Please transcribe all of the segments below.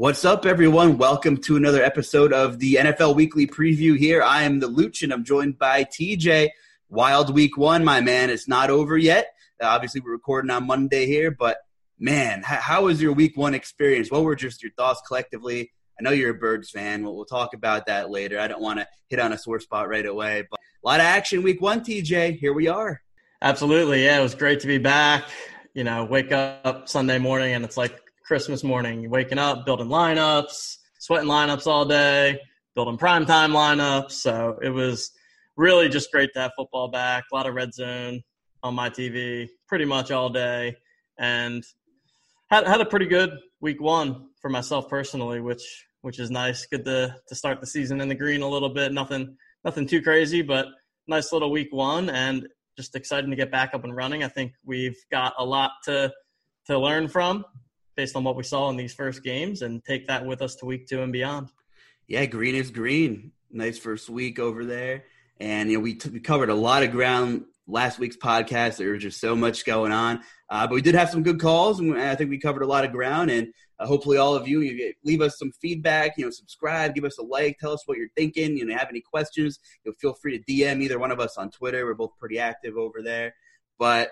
What's up, everyone? Welcome to another episode of the NFL Weekly Preview here. I am the Luch, and I'm joined by TJ. Wild week one, my man. It's not over yet. Uh, obviously, we're recording on Monday here, but man, how, how was your week one experience? What were just your thoughts collectively? I know you're a Birds fan. We'll, we'll talk about that later. I don't want to hit on a sore spot right away, but a lot of action week one, TJ. Here we are. Absolutely. Yeah, it was great to be back. You know, wake up Sunday morning and it's like Christmas morning, waking up, building lineups, sweating lineups all day, building primetime lineups. So it was really just great to have football back. A lot of red zone on my TV pretty much all day, and had had a pretty good week one for myself personally, which which is nice. Good to to start the season in the green a little bit. Nothing nothing too crazy, but nice little week one, and just exciting to get back up and running. I think we've got a lot to to learn from based on what we saw in these first games and take that with us to week two and beyond. Yeah, green is green. Nice first week over there. And, you know, we, t- we covered a lot of ground last week's podcast. There was just so much going on. Uh, but we did have some good calls, and I think we covered a lot of ground. And uh, hopefully, all of you, you leave us some feedback. You know, subscribe, give us a like, tell us what you're thinking. You know, have any questions? You know, feel free to DM either one of us on Twitter. We're both pretty active over there. But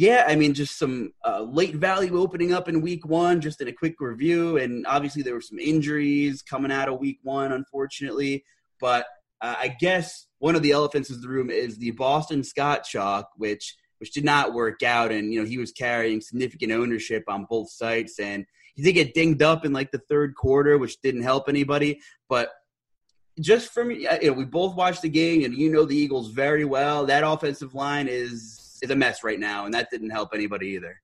yeah, I mean, just some uh, late value opening up in week one, just in a quick review. And obviously, there were some injuries coming out of week one, unfortunately. But uh, I guess one of the elephants in the room is the Boston Scott chalk, which which did not work out. And, you know, he was carrying significant ownership on both sites. And he did get dinged up in like the third quarter, which didn't help anybody. But just from, you know, we both watched the game and you know the Eagles very well. That offensive line is is a mess right now, and that didn't help anybody either.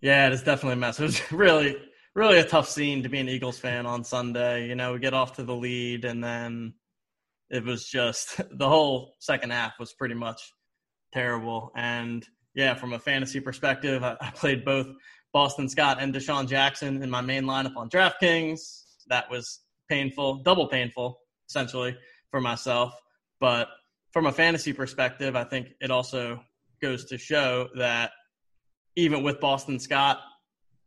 Yeah, it is definitely a mess. It was really, really a tough scene to be an Eagles fan on Sunday. You know, we get off to the lead, and then it was just the whole second half was pretty much terrible. And yeah, from a fantasy perspective, I, I played both Boston Scott and DeSean Jackson in my main lineup on DraftKings. That was painful, double painful, essentially, for myself. But from a fantasy perspective, I think it also goes to show that even with Boston Scott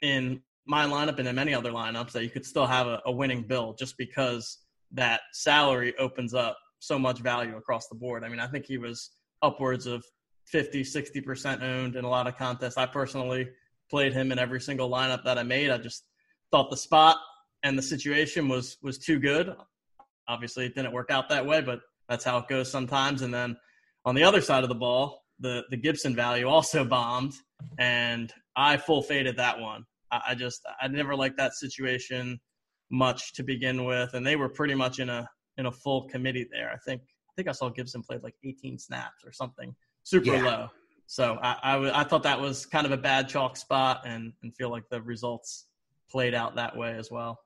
in my lineup and in many other lineups, that you could still have a, a winning bill just because that salary opens up so much value across the board. I mean, I think he was upwards of 50, 60% owned in a lot of contests. I personally played him in every single lineup that I made. I just thought the spot and the situation was was too good. Obviously, it didn't work out that way, but that's how it goes sometimes. And then on the other side of the ball, the the Gibson value also bombed, and I full faded that one. I, I just I never liked that situation much to begin with, and they were pretty much in a in a full committee there. I think I think I saw Gibson played like 18 snaps or something super Yeah. low. So I, I, w- I thought that was kind of a bad chalk spot and, and feel like the results played out that way as well.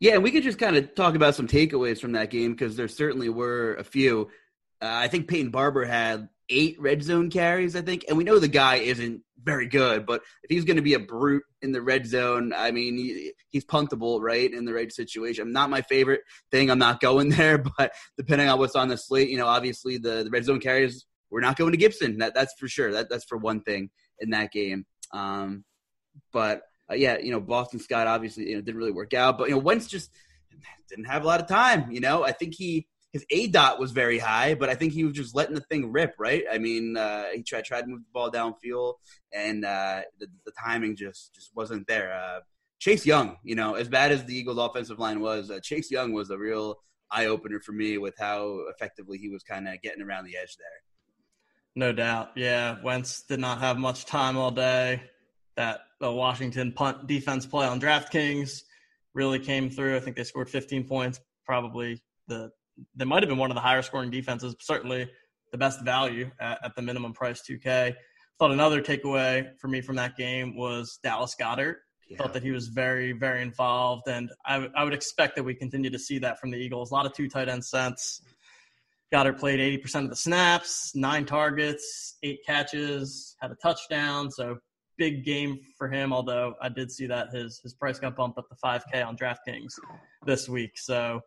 Yeah, and we could just kind of talk about some takeaways from that game because there certainly were a few. Uh, I think Peyton Barber had eight red zone carries, I think, and we know the guy isn't very good, but if he's going to be a brute in the red zone, I mean, he, he's puntable, right, in the right situation. Not my favorite thing. I'm not going there, but depending on what's on the slate, you know, obviously the, the red zone carries, we're not going to Gibson. That that's for sure. That that's for one thing in that game. Um, but uh, yeah, you know, Boston Scott obviously you know didn't really work out, but you know, Wentz just didn't have a lot of time. You know, I think he his A dot was very high, but I think he was just letting the thing rip. Right? I mean, uh, he tried tried to move the ball downfield, and uh, the, the timing just just wasn't there. Uh, Chase Young, you know, as bad as the Eagles' offensive line was, uh, Chase Young was a real eye opener for me with how effectively he was kind of getting around the edge there. No doubt. Yeah. Wentz did not have much time all day. That the Washington punt defense play on DraftKings really came through. I think they scored 15 points. Probably the they might have been one of the higher scoring defenses. Certainly the best value at, at the minimum price 2K. Thought another takeaway for me from that game was Dallas Goedert. Yeah. Thought that he was very, very involved, and I, w- I would expect that we continue to see that from the Eagles. A lot of two tight end sets. Goedert played 80% of the snaps, nine targets, eight catches, had a touchdown. So big game for him. Although I did see that his his price got bumped up to 5K on DraftKings this week. So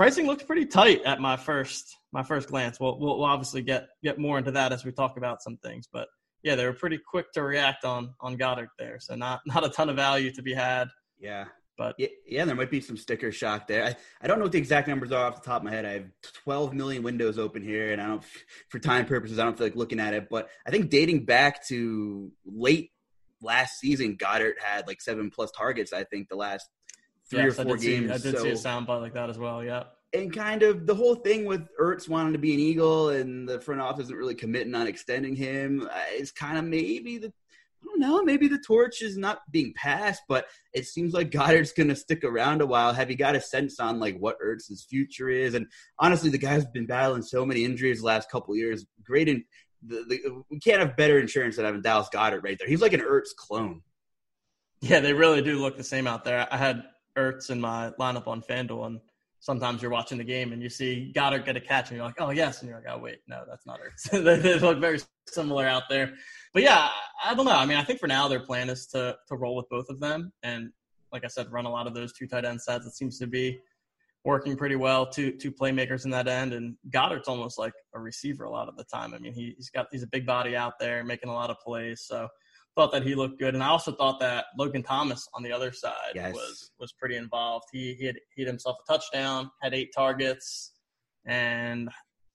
pricing looks pretty tight at my first my first glance. We'll, we'll we'll obviously get get more into that as we talk about some things, but yeah, they were pretty quick to react on on Goedert there. So not not a ton of value to be had. Yeah. But yeah, yeah, there might be some sticker shock there. I, I don't know what the exact numbers are off the top of my head. I have 12 million windows open here, and I don't, for time purposes, I don't feel like looking at it. But I think dating back to late last season, Goedert had like seven plus targets. I think the last three yes, or four I did see, games. I did so, see a soundbite like that as well. Yeah. and kind of the whole thing with Ertz wanting to be an Eagle and the front office isn't really committing on extending him uh, is kind of maybe the I don't know maybe the torch is not being passed, but it seems like Goedert's going to stick around a while. Have you got a sense on like what Ertz's future is? And honestly, the guy's been battling so many injuries the last couple of years. Great, the, we can't have better insurance than having Dallas Goedert right there. He's like an Ertz clone. Yeah, they really do look the same out there. I had Ertz in my lineup on FanDuel, and sometimes you're watching the game and you see Goedert get a catch, and you're like, oh, yes. And you're like, oh, wait, no, that's not Ertz. they, look very similar out there. But yeah, I don't know. I mean, I think for now their plan is to to roll with both of them, and like I said, run a lot of those two tight end sets. It seems to be working pretty well. Two two playmakers in that end, and Goedert's almost like a receiver a lot of the time. I mean, he, he's got he's a big body out there making a lot of plays. So thought that he looked good, and I also thought that Logan Thomas on the other side Yes. was was pretty involved. He he had he had himself a touchdown, had eight targets, and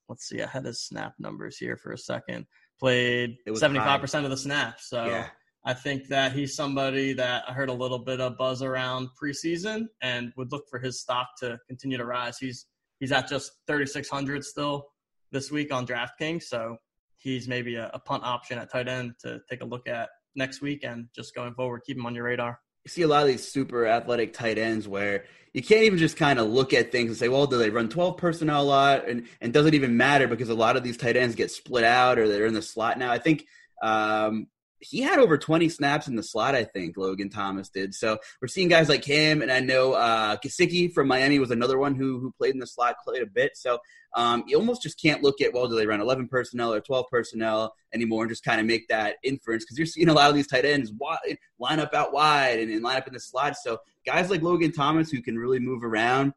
let's see, I had his snap numbers here for a second. Played seventy five percent of the snaps. So Yeah. I think that he's somebody that I heard a little bit of buzz around preseason and would look for his stock to continue to rise. He's he's at just 3600 still this week on DraftKings, so he's maybe a, a punt option at tight end to take a look at next week and just going forward, keep him on your radar. you see a lot of these super athletic tight ends where you can't even just kind of look at things and say, well, do they run 12 personnel a lot? And, and does it even matter because a lot of these tight ends get split out or they're in the slot now. I think um, he had over 20 snaps in the slot, I think, Logan Thomas did. So we're seeing guys like him. And I know uh, Gesicki from Miami was another one who, who played in the slot quite a bit. So um, you almost just can't look at, well, do they run 11 personnel or 12 personnel anymore and just kind of make that inference because you're seeing a lot of these tight ends line up out wide and, and line up in the slot. So guys like Logan Thomas who can really move around.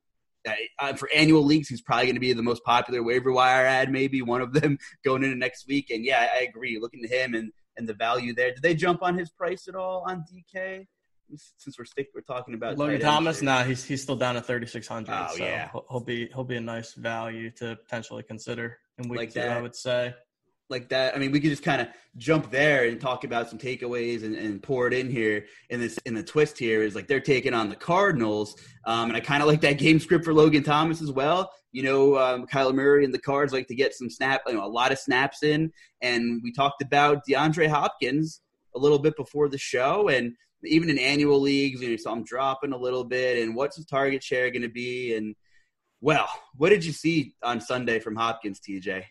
Uh, for annual leagues, he's probably going to be the most popular waiver wire ad, maybe one of them going into next week. And yeah, I agree. Looking to him and, and the value there. Did they jump on his price at all on DK? Since we're stick, we're talking about Logan Thomas, nah, he's he's still down at 3600. Oh, so yeah. he'll, he'll be he'll be a nice value to potentially consider in week Like two. that. I would say. Like that. I mean, we could just kind of jump there and talk about some takeaways and, and pour it in here. In this, in the twist here is like they're taking on the Cardinals, um, and I kind of like that game script for Logan Thomas as well. You know, um, Kyler Murray and the Cards like to get some snap, you know, a lot of snaps in, and we talked about DeAndre Hopkins a little bit before the show, and even in annual leagues, you know, saw him dropping a little bit, and what's his target share going to be, and Well, what did you see on Sunday from Hopkins, TJ?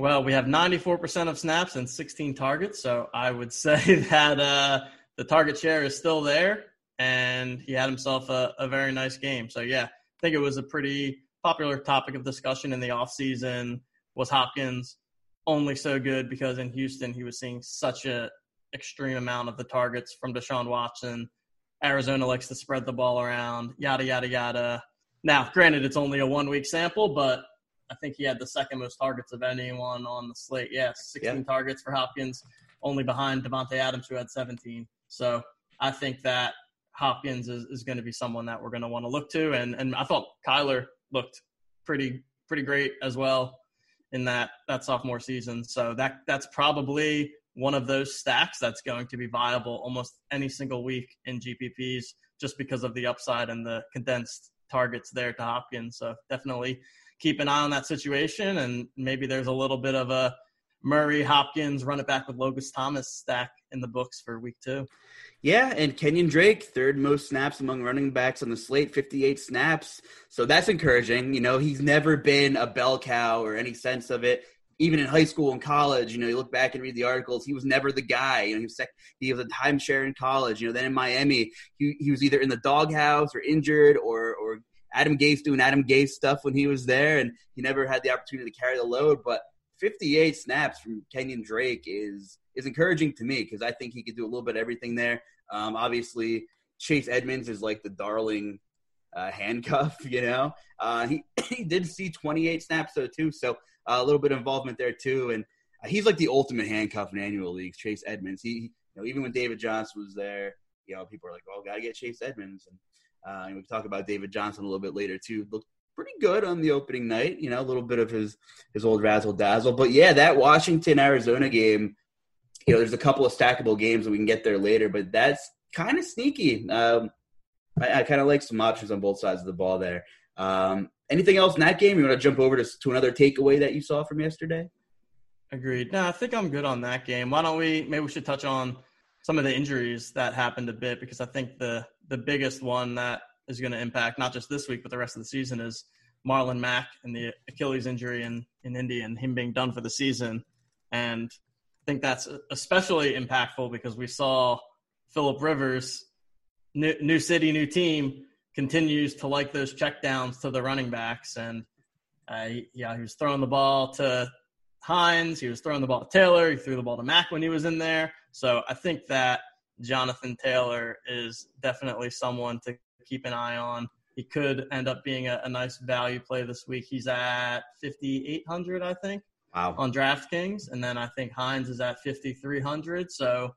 Well, we have 94% of snaps and 16 targets, so I would say that uh, the target share is still there, and he had himself a, a very nice game. So, yeah, I think it was a pretty popular topic of discussion in the offseason was Hopkins only so good because in Houston he was seeing such a extreme amount of the targets from Deshaun Watson. Arizona likes to spread the ball around, yada yada yada. Now, granted, it's only a one week sample, but I think he had the second most targets of anyone on the slate. Yes, 16 yeah. targets for Hopkins, only behind Davante Adams, who had 17. So I think that Hopkins is, is going to be someone that we're going to want to look to. And and I thought Kyler looked pretty pretty great as well in that that sophomore season. So that that's probably one of those stacks that's going to be viable almost any single week in GPPs just because of the upside and the condensed targets there to Hopkins. So definitely keep an eye on that situation and maybe there's a little bit of a Murray Hopkins run it back with Logan Thomas stack in the books for week two. Yeah, and Kenyon Drake, third most snaps among running backs on the slate, 58 snaps. So that's encouraging. You know, he's never been a bell cow or any sense of it. Even in high school and college, you know, you look back and read the articles, he was never the guy. You know, he was, sec- he was a timeshare in college. You know, then in Miami, he, he was either in the doghouse or injured or, or Adam Gase doing Adam Gase stuff when he was there, and he never had the opportunity to carry the load. But 58 snaps from Kenyon Drake is is encouraging to me because I think he could do a little bit of everything there. Um, obviously, Chase Edmonds is like the darling uh, handcuff, you know. Uh, he he did see 28 snaps though too, so uh, a little bit of involvement there too, and he's like the ultimate handcuff in annual leagues. Chase Edmonds, he you know even when David Johnson was there, you know people are like, "Oh, gotta get Chase Edmonds," and, uh, and we can talk about David Johnson a little bit later too. Looked pretty good on the opening night, you know, a little bit of his his old razzle dazzle, but yeah, that Washington Arizona game you know, there's a couple of stackable games and we can get there later, but that's kind of sneaky. Um, I, I kind of like some options on both sides of the ball there. Um, anything else in that game? You want to jump over to, to another takeaway that you saw from yesterday? Agreed. No, I think I'm good on that game. Why don't we? Maybe we should touch on some of the injuries that happened a bit because I think the the biggest one that is going to impact not just this week but the rest of the season is Marlon Mack and the Achilles injury in in Indy and him being done for the season. And I think that's especially impactful because we saw Philip Rivers, new, new city, new team, continues to like those checkdowns to the running backs. And uh, yeah, he was throwing the ball to Hines, he was throwing the ball to Taylor, he threw the ball to Mack when he was in there. So I think that Jonathan Taylor is definitely someone to keep an eye on. He could end up being a, a nice value play this week. He's at 5,800, I think. Wow. On DraftKings, and then I think Hines is at 5300. So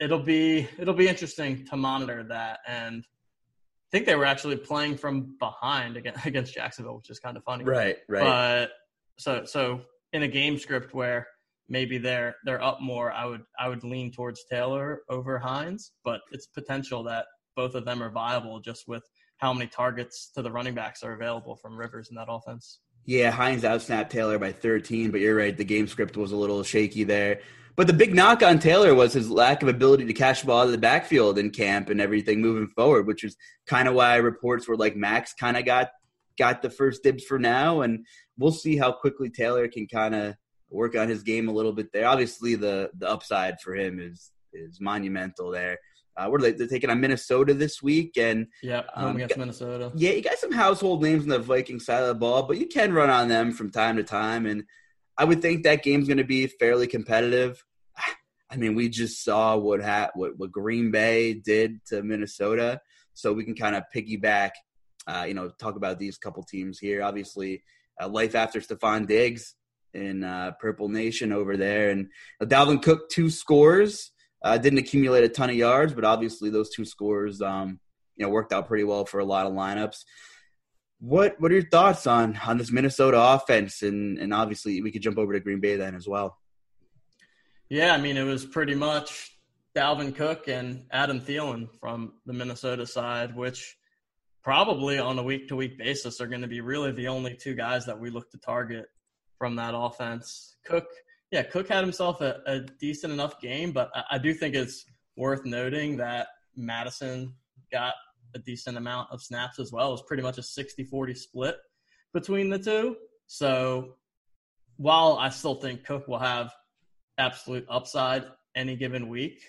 it'll be it'll be interesting to monitor that. And I think they were actually playing from behind against Jacksonville, which is kind of funny. Right, right. But so so in a game script where maybe they're they're up more, I would I would lean towards Taylor over Hines, but it's potential that both of them are viable just with how many targets to the running backs are available from Rivers in that offense. Yeah, Hines outsnapped Taylor by 13, but you're right. The game script was a little shaky there. But the big knock on Taylor was his lack of ability to catch the ball out of the backfield in camp and everything moving forward, which is kind of why reports were like Max kind of got got the first dibs for now, and we'll see how quickly Taylor can kind of work on his game a little bit there. Obviously, the the upside for him is is monumental there. Uh, what are they? They're taking on Minnesota this week, and yeah, um, against Minnesota. Yeah, you got some household names on the Viking side of the ball, but you can run on them from time to time, and I would think that game's going to be fairly competitive. I mean, we just saw what ha- what what Green Bay did to Minnesota, so we can kind of piggyback. Uh, you know, talk about these couple teams here. Obviously, uh, life after Stefon Diggs in uh, Purple Nation over there, and uh, Dalvin Cook two scores. Uh, didn't accumulate a ton of yards, but obviously those two scores, um, you know, worked out pretty well for a lot of lineups. What What are your thoughts on on this Minnesota offense? And and obviously we could jump over to Green Bay then as well. Yeah, I mean it was pretty much Dalvin Cook and Adam Thielen from the Minnesota side, which probably on a week to week basis are going to be really the only two guys that we look to target from that offense. Cook yeah, Cook had himself a, a decent enough game, but I, I, do think it's worth noting that Mattison got a decent amount of snaps as well. It was pretty much a 60 40 split between the two. So while I still think Cook will have absolute upside any given week,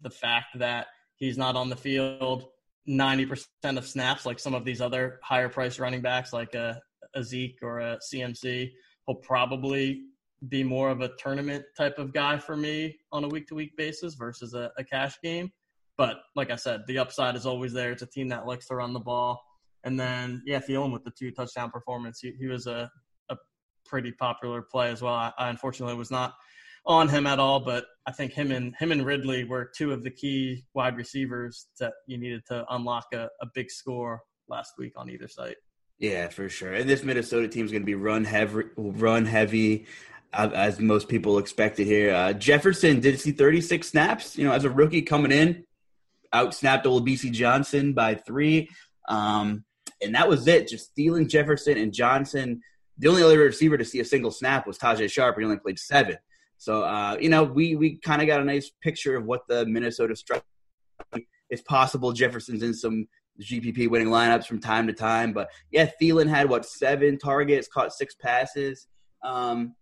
the fact that he's not on the field 90% of snaps like some of these other higher price running backs like a, a Zeke or a CMC, he'll probably be more of a tournament type of guy for me on a week to week basis versus a, a, cash game. But like I said, the upside is always there. It's a team that likes to run the ball. And then, yeah, Thielen with the two touchdown performance, he, he was a, a pretty popular play as well. I, I unfortunately was not on him at all, but I think him and him and Ridley were two of the key wide receivers that you needed to unlock a, a big score last week on either side. Yeah, for sure. And this Minnesota team is going to be run heavy, run heavy as most people expected here. Uh, Jefferson did see 36 snaps. You know, as a rookie coming in, out snapped old Bisi Johnson by three, um, and that was it. Just Thielen Jefferson and Johnson. The only other receiver to see a single snap was Tajae Sharpe. He only played seven. So uh, you know, we we kind of got a nice picture of what the Minnesota structure. It's possible Jefferson's in some GPP winning lineups from time to time, but yeah, Thielen had what seven targets, caught six passes. Um,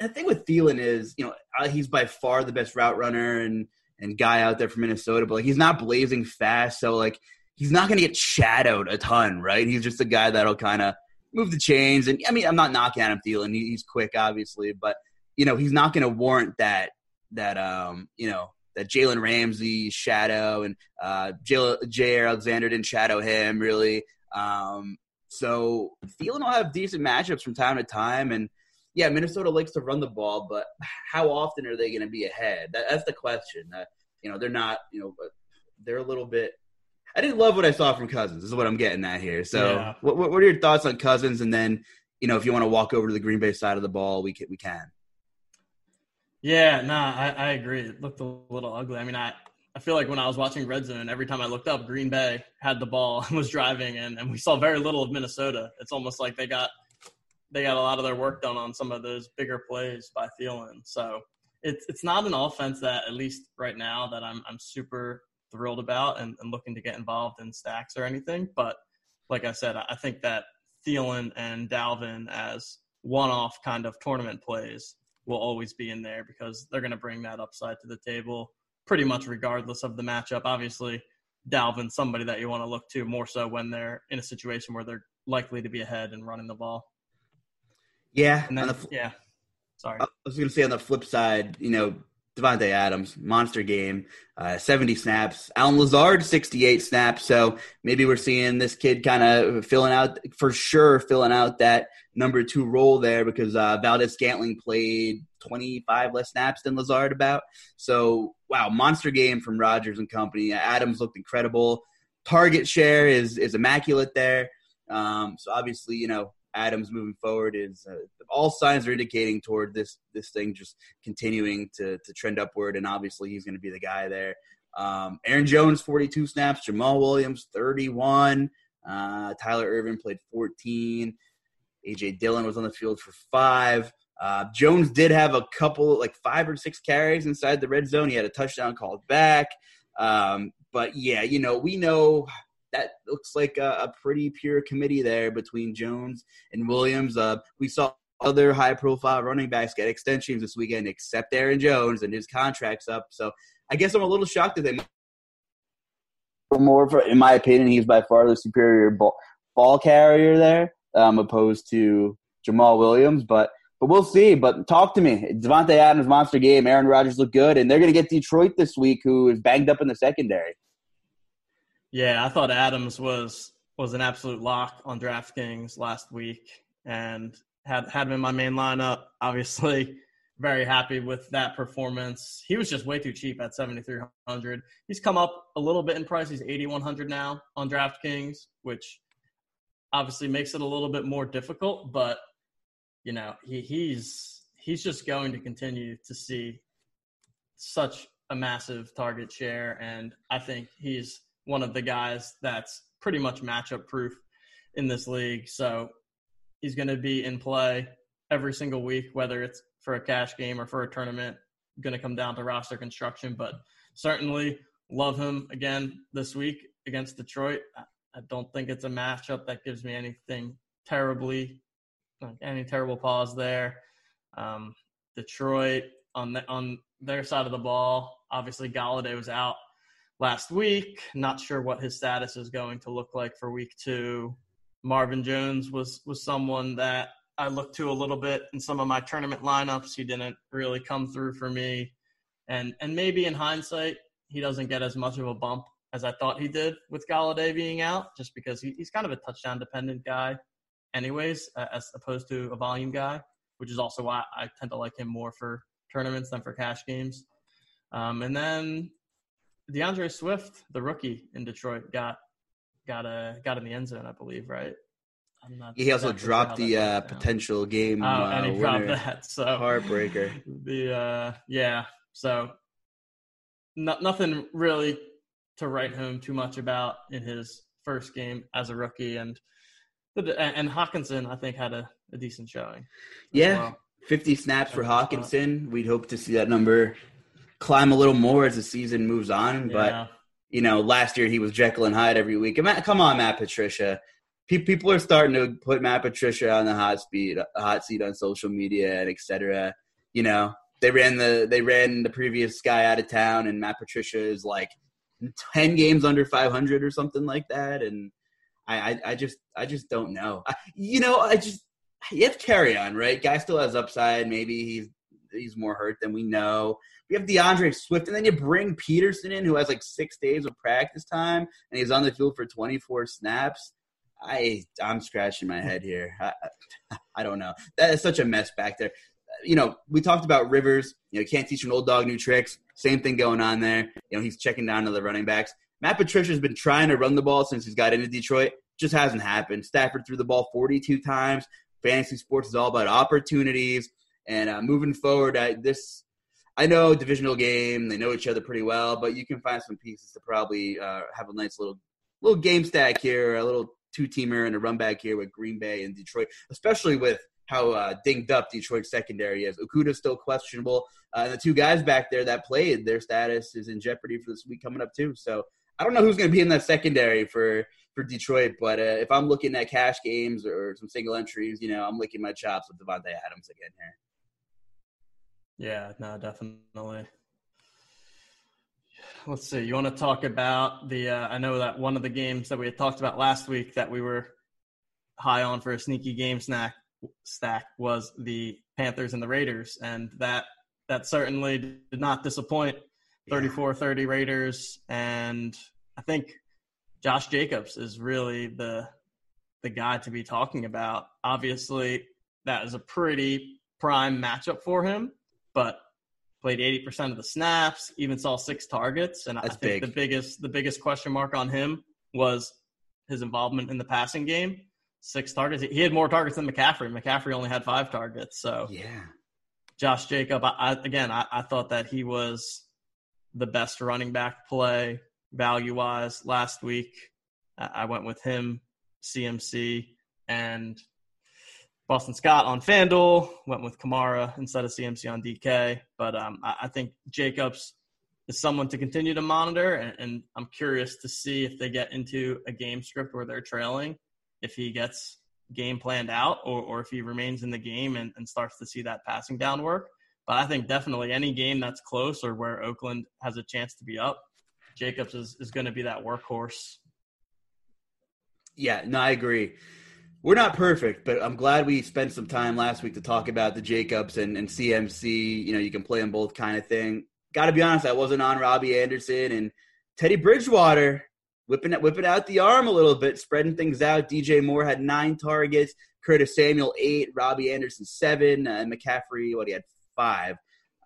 the thing with Thielen is, you know, uh, he's by far the best route runner and and guy out there from Minnesota, but like he's not blazing fast, so like he's not going to get shadowed a ton, right? He's just a guy that'll kind of move the chains. And I mean, I'm not knocking him, Thielen. he's quick, obviously, but you know, he's not going to warrant that that um you know that Jalen Ramsey shadow and uh J. Alexander didn't shadow him really. Um, so Thielen will have decent matchups from time to time and yeah, Minnesota likes to run the ball, but how often are they going to be ahead? That, that's the question. Uh, you know, they're not. You know, but they're a little bit. I didn't love what I saw from Cousins. This is what I'm getting at here. So, yeah. what, what are your thoughts on Cousins? And then, you know, if you want to walk over to the Green Bay side of the ball, we can. We can. Yeah, nah, I, I agree. It looked a little ugly. I mean, I I feel like when I was watching Red Zone, every time I looked up, Green Bay had the ball and was driving, and, and we saw very little of Minnesota. It's almost like they got they got a lot of their work done on some of those bigger plays by Thielen. So it's it's not an offense that at least right now that I'm I'm super thrilled about and, and looking to get involved in stacks or anything. But like I said, I think that Thielen and Dalvin as one-off kind of tournament plays will always be in there because they're going to bring that upside to the table pretty much regardless of the matchup. Obviously, Dalvin, somebody that you want to look to more so when they're in a situation where they're likely to be ahead and running the ball. Yeah, then, the, yeah. Sorry, I was going to say on the flip side, you know, Davante Adams, monster game, uh, 70 snaps. Allen Lazard, 68 snaps. So maybe we're seeing this kid kind of filling out, for sure, filling out that number two role there because uh, Valdes-Scantling played 25 less snaps than Lazard about. So, wow, monster game from Rodgers and company. Adams looked incredible. Target share is is immaculate there. Um, so obviously, you know, Adams moving forward is uh, all signs are indicating toward this this thing just continuing to to trend upward, and obviously he's going to be the guy there. Um, Aaron Jones, 42 snaps. Jamaal Williams, 31. Uh, Tyler Ervin played 14. AJ Dillon was on the field for five. Uh, Jones did have a couple, like five or six carries inside the red zone. He had a touchdown called back. Um, but yeah, you know, we know that looks like a, a pretty pure committee there between Jones and Williams. Uh, we saw other high profile running backs get extensions this weekend, except Aaron Jones, and his contract's up. So I guess I'm a little shocked that they. More, for, in my opinion, he's by far the superior ball, ball carrier there, um, opposed to Jamaal Williams. But but we'll see. But talk to me, Davante Adams monster game. Aaron Rodgers looked good, and they're going to get Detroit this week, who is banged up in the secondary. Yeah, I thought Adams was was an absolute lock on DraftKings last week, and had had him in my main lineup. Obviously, very happy with that performance. He was just way too cheap at 7,300. He's come up a little bit in price. He's 8,100 now on DraftKings, which obviously makes it a little bit more difficult. But you know, he, he's he's just going to continue to see such a massive target share, and I think he's one of the guys that's pretty much matchup proof in this league. So he's going to be in play every single week, whether it's for a cash game or for a tournament. Going to come down to roster construction, but certainly love him again this week against Detroit. I don't think it's a matchup that gives me anything terribly, any terrible pause there. Um, Detroit on the, on their side of the ball, obviously Golladay was out last week. Not sure what his status is going to look like for week two. Marvin Jones was was someone that I looked to a little bit in some of my tournament lineups. He didn't really come through for me, and and maybe in hindsight, he doesn't get as much of a bump as I thought he did with Golladay being out, just because he, he's kind of a touchdown dependent guy, anyways, as opposed to a volume guy, which is also why I tend to like him more for tournaments than for cash games. Um, and then D'Andre Swift, the rookie in Detroit, got got a got in the end zone, I believe, right? he also dropped the uh, potential game. Oh, uh, and he dropped that. So heartbreaker. The uh, yeah. So no, nothing really to write home too much about in his first game as a rookie, and and Hockenson I think had a, a decent showing. Yeah, well. fifty snaps for Hockenson. We'd hope to see that number climb a little more as the season moves on, but. Yeah. You know, last year he was Jekyll and Hyde every week. Matt, come on, Matt Patricia people are starting to put Matt Patricia on the hot speed, hot seat on social media and etc. You know, they ran the they ran the previous guy out of town, and Matt Patricia is like ten games under five hundred or something like that. And I, I, I just I just don't know. I, you know, I just you have carry on, right? Guy still has upside. Maybe he's he's more hurt than we know. We have D'Andre Swift, and then you bring Peterson in, who has like six days of practice time, and he's on the field for 24 snaps. I I'm scratching my head here. I, I don't know. That is such a mess back there. You know, we talked about Rivers. You know, can't teach an old dog new tricks. Same thing going on there. You know, he's checking down to the running backs. Matt Patricia's been trying to run the ball since he's got into Detroit. Just hasn't happened. Stafford threw the ball 42 times. Fantasy sports is all about opportunities. And uh, moving forward, I, this I know divisional game. They know each other pretty well, but you can find some pieces to probably uh, have a nice little little game stack here, a little two teamer and a run back here with Green Bay and Detroit, especially with how uh, dinged up Detroit's secondary is. Okudah's still questionable. Uh, and the two guys back there that played, their status is in jeopardy for this week coming up too. So I don't know who's going to be in that secondary for for Detroit, but uh, if I'm looking at cash games or some single entries, you know, I'm licking my chops with Davante Adams again here. Yeah, no, definitely let's see. You want to talk about the? Uh, I know that one of the games that we had talked about last week that we were high on for a sneaky game snack stack was the Panthers and the Raiders, and that that certainly did not disappoint. 34-30 Raiders, and I think Josh Jacobs is really the the guy to be talking about. Obviously, that is a pretty prime matchup for him, but played 80% of the snaps, even saw six targets. And That's I think big. the biggest the biggest question mark on him was his involvement in the passing game. Six targets. He had more targets than McCaffrey. McCaffrey only had five targets. So yeah, Josh Jacob. I, I again, I, I thought that he was the best running back play value wise last week. I went with him, CMC, and Boston Scott on FanDuel, went with Kamara instead of CMC on DK. But um, I, I, think Jacobs is someone to continue to monitor, and, and, I'm curious to see if they get into a game script where they're trailing, if he gets game planned out, or, or if he remains in the game and, and starts to see that passing down work. But I think definitely any game that's close or where Oakland has a chance to be up, Jacobs is, is going to be that workhorse. Yeah, no, I agree we're not perfect, but I'm glad we spent some time last week to talk about the Jacobs and, and CMC. You know, you can play them both kind of thing. Got to be honest, I wasn't on Robbie Anderson and Teddy Bridgewater whipping whipping out the arm a little bit, spreading things out. DJ Moore had nine targets, Curtis Samuel eight, Robbie Anderson seven, uh, and McCaffrey what he had five.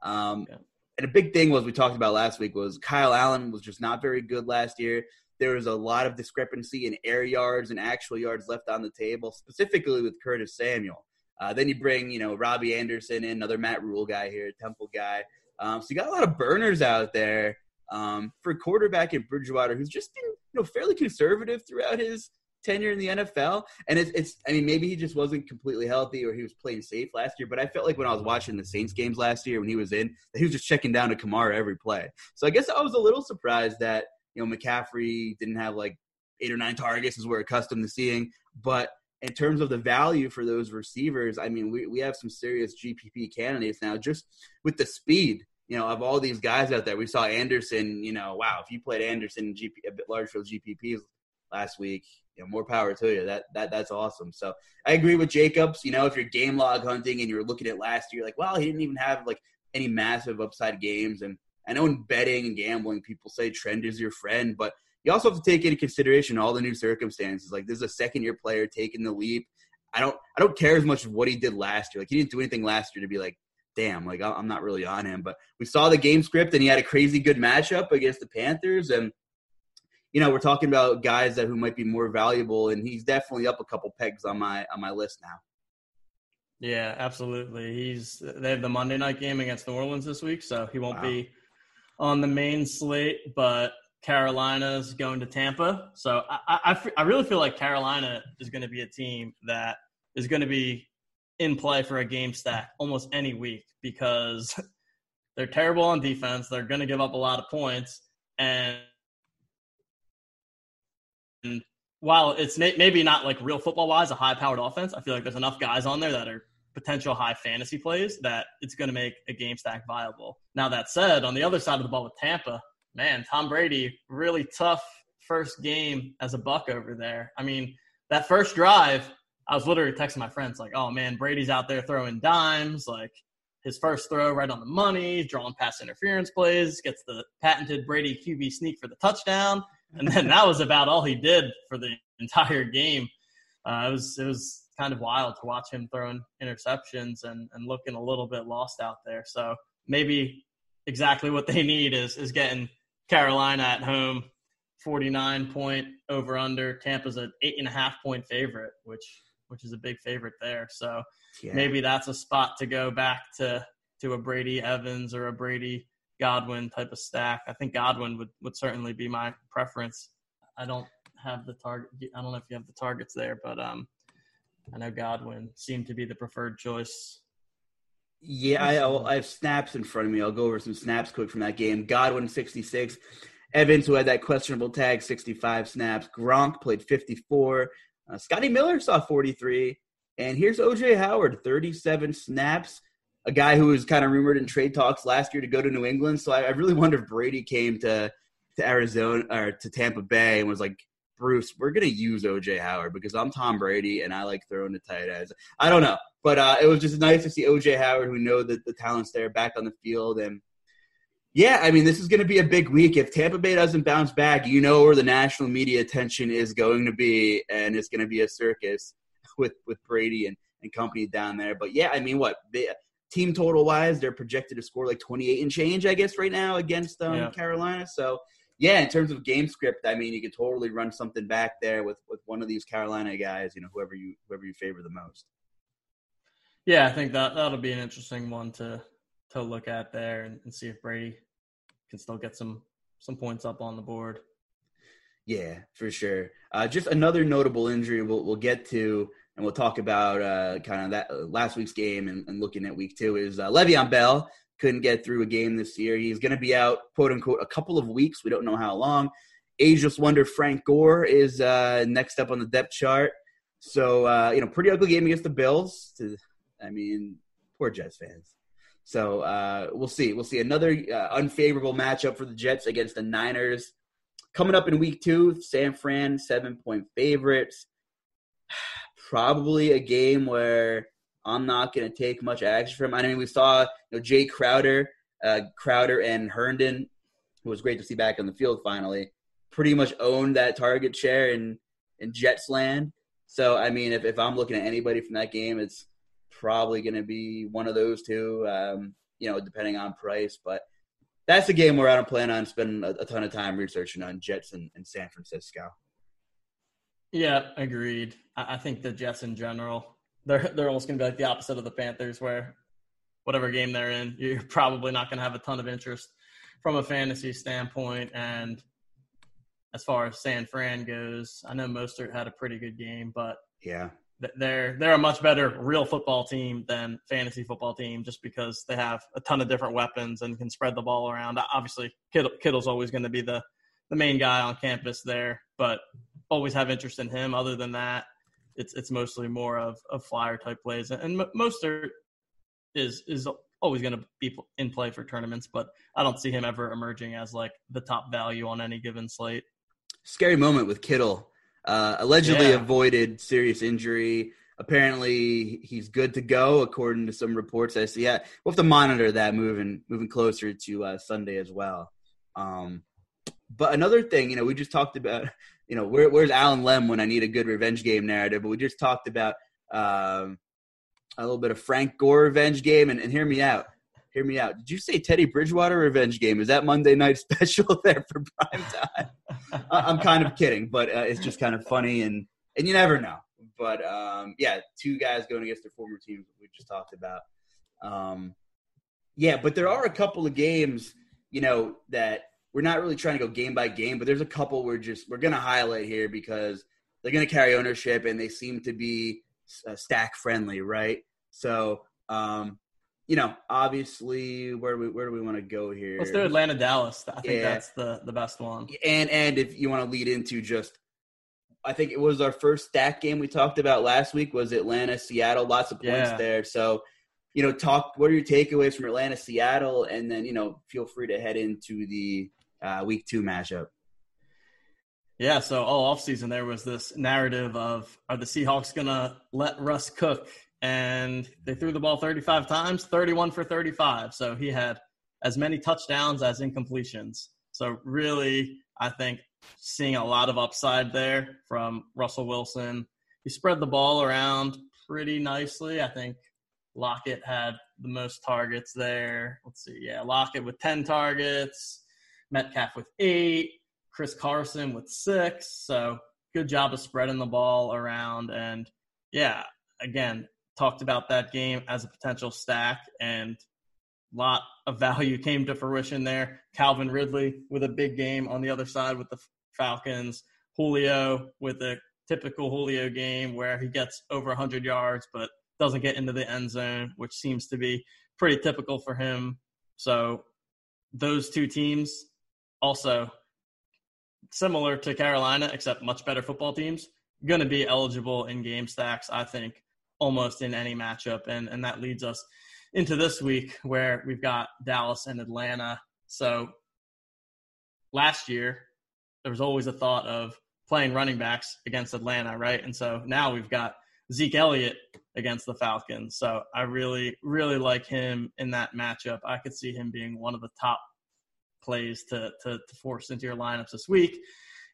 Um, yeah. And a big thing was we talked about last week was Kyle Allen was just not very good last year there was a lot of discrepancy in air yards and actual yards left on the table, specifically with Curtis Samuel. Uh, then you bring, you know, Robbie Anderson in, another Matt Rhule guy here, Temple guy. Um, so you got a lot of burners out there um, for quarterback in Bridgewater, who's just been, you know, fairly conservative throughout his tenure in the NFL. And it's, it's, I mean, maybe he just wasn't completely healthy or he was playing safe last year. But I felt like when I was watching the Saints games last year when he was in, he was just checking down to Kamara every play. So I guess I was a little surprised that You know, McCaffrey didn't have like eight or nine targets as we're accustomed to seeing. But in terms of the value for those receivers, I mean, we, we have some serious GPP candidates now just with the speed, you know, of all these guys out there. We saw Anderson, you know, wow, if you played Anderson in GP, a bit large field GPPs last week, you know, more power to you. That that that's awesome. So I agree with Jacobs. You know, if you're game log hunting and you're looking at last year, like, well, he didn't even have like any massive upside games. And I know in betting and gambling, people say trend is your friend, but you also have to take into consideration all the new circumstances. Like this is a second year player taking the leap. I don't I don't care as much of what he did last year. Like he didn't do anything last year to be like, damn, like I'm not really on him. But we saw the game script and he had a crazy good matchup against the Panthers. And you know, we're talking about guys that who might be more valuable, and he's definitely up a couple pegs on my on my list now. Yeah, absolutely. He's they have the Monday night game against New Orleans this week, so he won't wow. be on the main slate. But Carolina's going to Tampa. So I, I, I really feel like Carolina is going to be a team that is going to be in play for a game stack almost any week because they're terrible on defense. They're going to give up a lot of points. And, and while it's maybe not like real football wise, a high powered offense, I feel like there's enough guys on there that are potential high fantasy plays that it's going to make a game stack viable. Now, that said, on the other side of the ball with Tampa, man, Tom Brady, really tough first game as a buck over there. I mean, that first drive, I was literally texting my friends like, "Oh man, Brady's out there throwing dimes, like his first throw right on the money, drawing pass interference plays, gets the patented Brady QB sneak for the touchdown, and then that was about all he did for the entire game. Uh, it was it was kind of wild to watch him throwing interceptions and, and looking a little bit lost out there. So maybe exactly what they need is is getting Carolina at home, 49 point over under. Tampa's an eight and a half point favorite, which which is a big favorite there. So yeah. maybe that's a spot to go back to to a Brady Evans or a Brady Godwin type of stack. I think Godwin would, would certainly be my preference. I don't have the target. I don't know if you have the targets there, but um, I know Godwin seemed to be the preferred choice yeah, I, I, have snaps in front of me. I'll go over some snaps quick from that game. Godwin, 66. Evans, who had that questionable tag, 65 snaps. Gronk played 54. Uh, Scotty Miller saw 43. And here's OJ Howard, 37 snaps. A guy who was kind of rumored in trade talks last year to go to New England. So I, I really wonder if Brady came to to Arizona or to Tampa Bay and was like, Bruce, we're gonna use OJ Howard because I'm Tom Brady and I like throwing the tight ends. I don't know, but uh, it was just nice to see OJ Howard, who know that the talent's there, back on the field. And yeah, I mean, this is going to be a big week. If Tampa Bay doesn't bounce back, you know where the national media attention is going to be, and it's going to be a circus with with Brady and, and company down there. But yeah, I mean, what they, team total wise, they're projected to score like 28 and change, I guess, right now against um, yeah. Carolina. So yeah, in terms of game script, I mean, you could totally run something back there with with one of these Carolina guys. You know, whoever you whoever you favor the most. Yeah, I think that that'll be an interesting one to to look at there and, and see if Brady can still get some some points up on the board. Yeah, for sure. Uh, just another notable injury we'll we'll get to, and we'll talk about uh, kind of that uh, last week's game and, and, looking at week two is uh, Le'Veon Bell couldn't get through a game this year. He's going to be out, quote unquote, a couple of weeks. We don't know how long. Ageless wonder Frank Gore is uh, next up on the depth chart. So uh, you know, pretty ugly game against the Bills. To, I mean, poor Jets fans. So uh, we'll see. We'll see another uh, unfavorable matchup for the Jets against the Niners coming up in Week Two. San Fran seven point favorites. Probably a game where I'm not going to take much action from. I mean, we saw you know, Jae Crowder, uh, Crowder and Herndon, who was great to see back on the field finally, pretty much owned that target share in in Jets land. So I mean, if if I'm looking at anybody from that game, it's probably going to be one of those two. Um, you know, depending on price, but that's a game where I don't plan on spending a, a ton of time researching on Jets in San Francisco. Yeah, agreed. I think the Jets in general they're they're almost going to be like the opposite of the Panthers, where whatever game they're in, you're probably not going to have a ton of interest from a fantasy standpoint. And as far as San Fran goes, I know Mostert had a pretty good game, but yeah, they're they're a much better real football team than fantasy football team just because they have a ton of different weapons and can spread the ball around. Obviously, Kittle, Kittle's always going to be the the main guy on campus there, but always have interest in him. Other than that, it's it's mostly more of, of flyer type plays, and Mostert is is always going to be in play for tournaments, but I don't see him ever emerging as like the top value on any given slate. Scary moment with Kittle. Uh, allegedly yeah. avoided serious injury. Apparently, he's good to go, according to some reports I see. Yeah, we'll have to monitor that moving moving closer to uh, Sunday as well. Um, but another thing, you know, we just talked about, you know, where, where's Alan Lem when I need a good revenge game narrative? But we just talked about um, a little bit of Frank Gore revenge game, and, and hear me out. Hear me out. Did you say Teddy Bridgewater revenge game? Is that Monday night special there for prime time? I'm kind of kidding, but uh, it's just kind of funny, and and you never know. But um, yeah, two guys going against their former teams we just talked about. Um, yeah, but there are a couple of games, you know, that we're not really trying to go game by game, but there's a couple we're just we're going to highlight here because they're going to carry ownership and they seem to be uh, stack friendly, right? So, um, you know, obviously, where do we where do we want to go here? Let's do Atlanta Dallas. I think yeah. that's the the best one. And and if you want to lead into just, I think it was our first stack game we talked about last week was Atlanta Seattle. Lots of points yeah. there. So, you know, talk. What are your takeaways from Atlanta Seattle? And then you know, feel free to head into the uh, week two matchup. Yeah, so all offseason there was this narrative of are the Seahawks going to let Russ cook? And they threw the ball 35 times, 31 for 35. So he had as many touchdowns as incompletions. So really, I think seeing a lot of upside there from Russell Wilson. He spread the ball around pretty nicely. I think Lockett had the most targets there. Let's see. Yeah, Lockett with 10 targets, Metcalf with eight, Chris Carson with six. So good job of spreading the ball around. And yeah, again, talked about that game as a potential stack and a lot of value came to fruition there. Calvin Ridley with a big game on the other side with the Falcons. Julio with a typical Julio game where he gets over 100 yards but doesn't get into the end zone, which seems to be pretty typical for him. So those two teams also similar to Carolina, except much better football teams, going to be eligible in game stacks, I think, almost in any matchup. And, and that leads us into this week where we've got Dallas and Atlanta. So last year, there was always a thought of playing running backs against Atlanta, right? And so now we've got Zeke Elliott against the Falcons. So I really, really like him in that matchup. I could see him being one of the top plays to, to, to force into your lineups this week.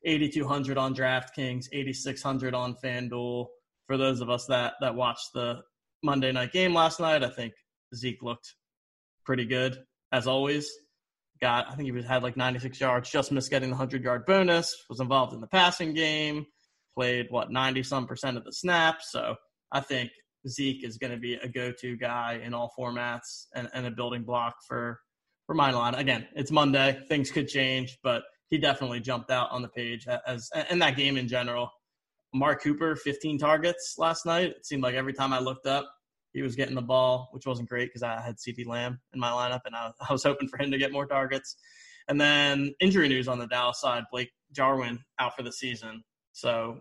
8,200 on DraftKings, 8,600 on FanDuel. For those of us that, that watched the Monday night game last night, I think Zeke looked pretty good as always. Got, I think he was, had like 96 yards, just missed getting the 100 yard bonus, was involved in the passing game, played what, 90 some percent of the snaps. So I think Zeke is going to be a go to guy in all formats and, and a building block for for my line. Again, it's Monday; things could change, but he definitely jumped out on the page as in that game in general. Amari Cooper, 15 targets last night. It seemed like every time I looked up, he was getting the ball, which wasn't great because I had CeeDee Lamb in my lineup, and I, I was hoping for him to get more targets. And then injury news on the Dallas side: Blake Jarwin out for the season. So